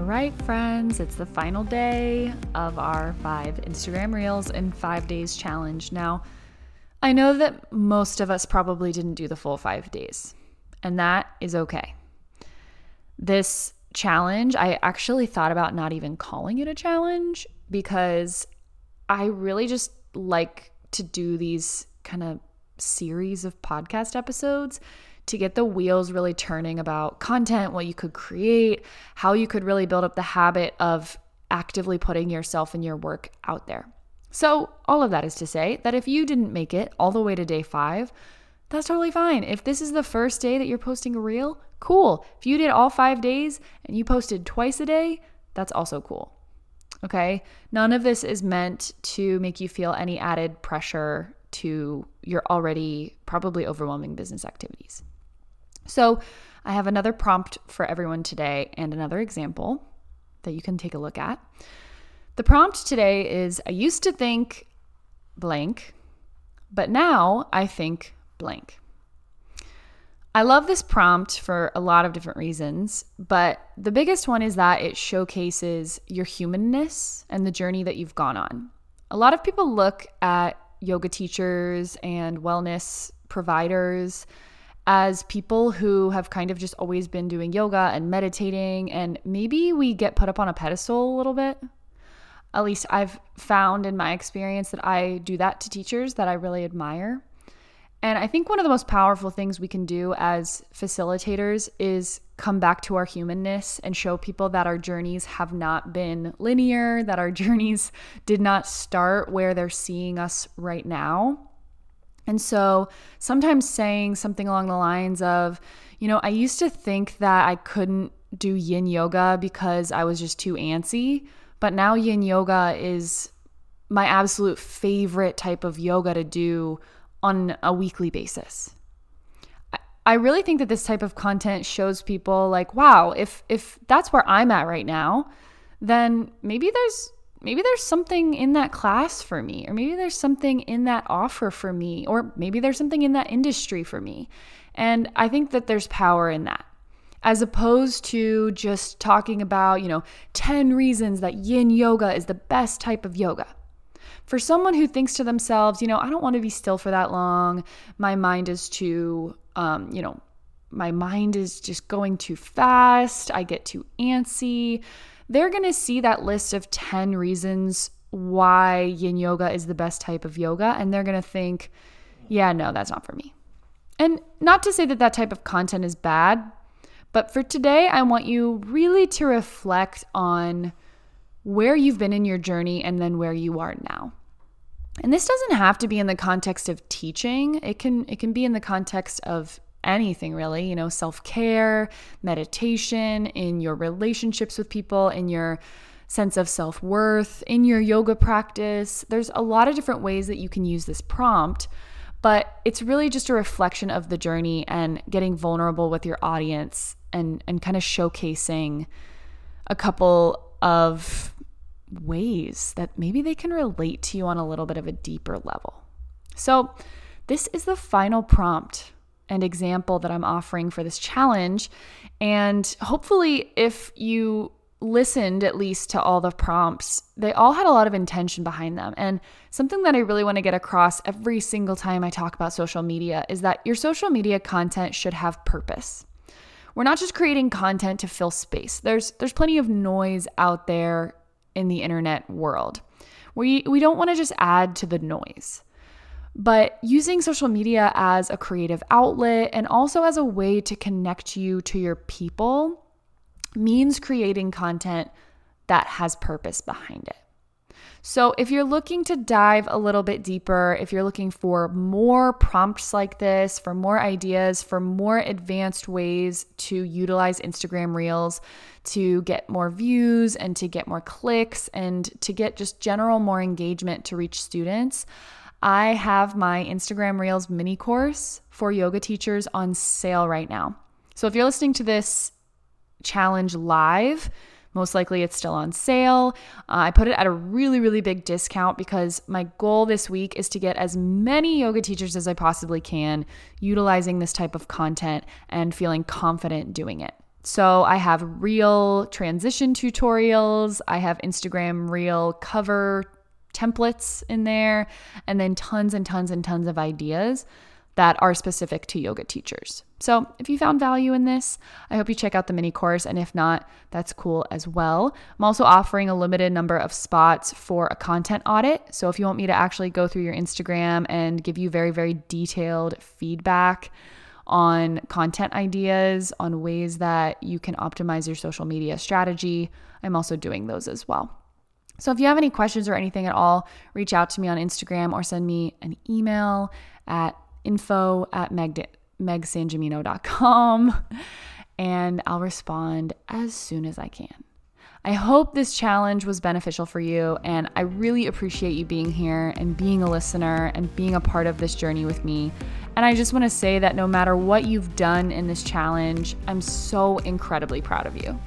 All right, friends, it's the final day of our five Instagram Reels in five days challenge. Now, I know that most of us probably didn't do the full five days, and that is okay. This challenge, I actually thought about not even calling it a challenge because I really just like to do these kind of series of podcast episodes to get the wheels really turning about content, what you could create, how you could really build up the habit of actively putting yourself and your work out there. So, all of that is to say that if you didn't make it all the way to day five, that's totally fine. If this is the first day that you're posting a reel, cool. If you did all five days and you posted twice a day, that's also cool. Okay. None of this is meant to make you feel any added pressure to your already probably overwhelming business activities. So, I have another prompt for everyone today and another example that you can take a look at. The prompt today is I used to think blank, but now I think blank. I love this prompt for a lot of different reasons, but the biggest one is that it showcases your humanness and the journey that you've gone on. A lot of people look at yoga teachers and wellness providers as people who have kind of just always been doing yoga and meditating, and maybe we get put up on a pedestal a little bit. At least I've found in my experience that I do that to teachers that I really admire. And I think one of the most powerful things we can do as facilitators is come back to our humanness and show people that our journeys have not been linear, that our journeys did not start where they're seeing us right now. And so sometimes saying something along the lines of, you know, I used to think that I couldn't do yin yoga because I was just too antsy, but now yin yoga is my absolute favorite type of yoga to do on a weekly basis. I really think that this type of content shows people like, wow, if if that's where I'm at right now, then maybe there's maybe there's something in that class for me or maybe there's something in that offer for me or maybe there's something in that industry for me. And I think that there's power in that. As opposed to just talking about, you know, 10 reasons that yin yoga is the best type of yoga for someone who thinks to themselves, you know, I don't want to be still for that long. My mind is too, um, you know, my mind is just going too fast. I get too antsy. They're going to see that list of 10 reasons why yin yoga is the best type of yoga. And they're going to think, yeah, no, that's not for me. And not to say that that type of content is bad, but for today, I want you really to reflect on where you've been in your journey and then where you are now. And this doesn't have to be in the context of teaching. It can it can be in the context of anything really, you know, self-care, meditation, in your relationships with people, in your sense of self-worth, in your yoga practice. There's a lot of different ways that you can use this prompt, but it's really just a reflection of the journey and getting vulnerable with your audience and and kind of showcasing a couple of ways that maybe they can relate to you on a little bit of a deeper level. So, this is the final prompt and example that I'm offering for this challenge. And hopefully, if you listened at least to all the prompts, they all had a lot of intention behind them. And something that I really want to get across every single time I talk about social media is that your social media content should have purpose. We're not just creating content to fill space. There's there's plenty of noise out there in the internet world. We, we don't want to just add to the noise. But using social media as a creative outlet and also as a way to connect you to your people means creating content that has purpose behind it. So, if you're looking to dive a little bit deeper, if you're looking for more prompts like this, for more ideas, for more advanced ways to utilize Instagram Reels to get more views and to get more clicks and to get just general more engagement to reach students, I have my Instagram Reels mini course for yoga teachers on sale right now. So, if you're listening to this challenge live, most likely it's still on sale. Uh, I put it at a really, really big discount because my goal this week is to get as many yoga teachers as I possibly can utilizing this type of content and feeling confident doing it. So I have reel transition tutorials, I have Instagram reel cover templates in there, and then tons and tons and tons of ideas that are specific to yoga teachers. So, if you found value in this, I hope you check out the mini course. And if not, that's cool as well. I'm also offering a limited number of spots for a content audit. So, if you want me to actually go through your Instagram and give you very, very detailed feedback on content ideas, on ways that you can optimize your social media strategy, I'm also doing those as well. So, if you have any questions or anything at all, reach out to me on Instagram or send me an email at info at meg, megsangemino.com and I'll respond as soon as I can. I hope this challenge was beneficial for you, and I really appreciate you being here and being a listener and being a part of this journey with me. And I just want to say that no matter what you've done in this challenge, I'm so incredibly proud of you.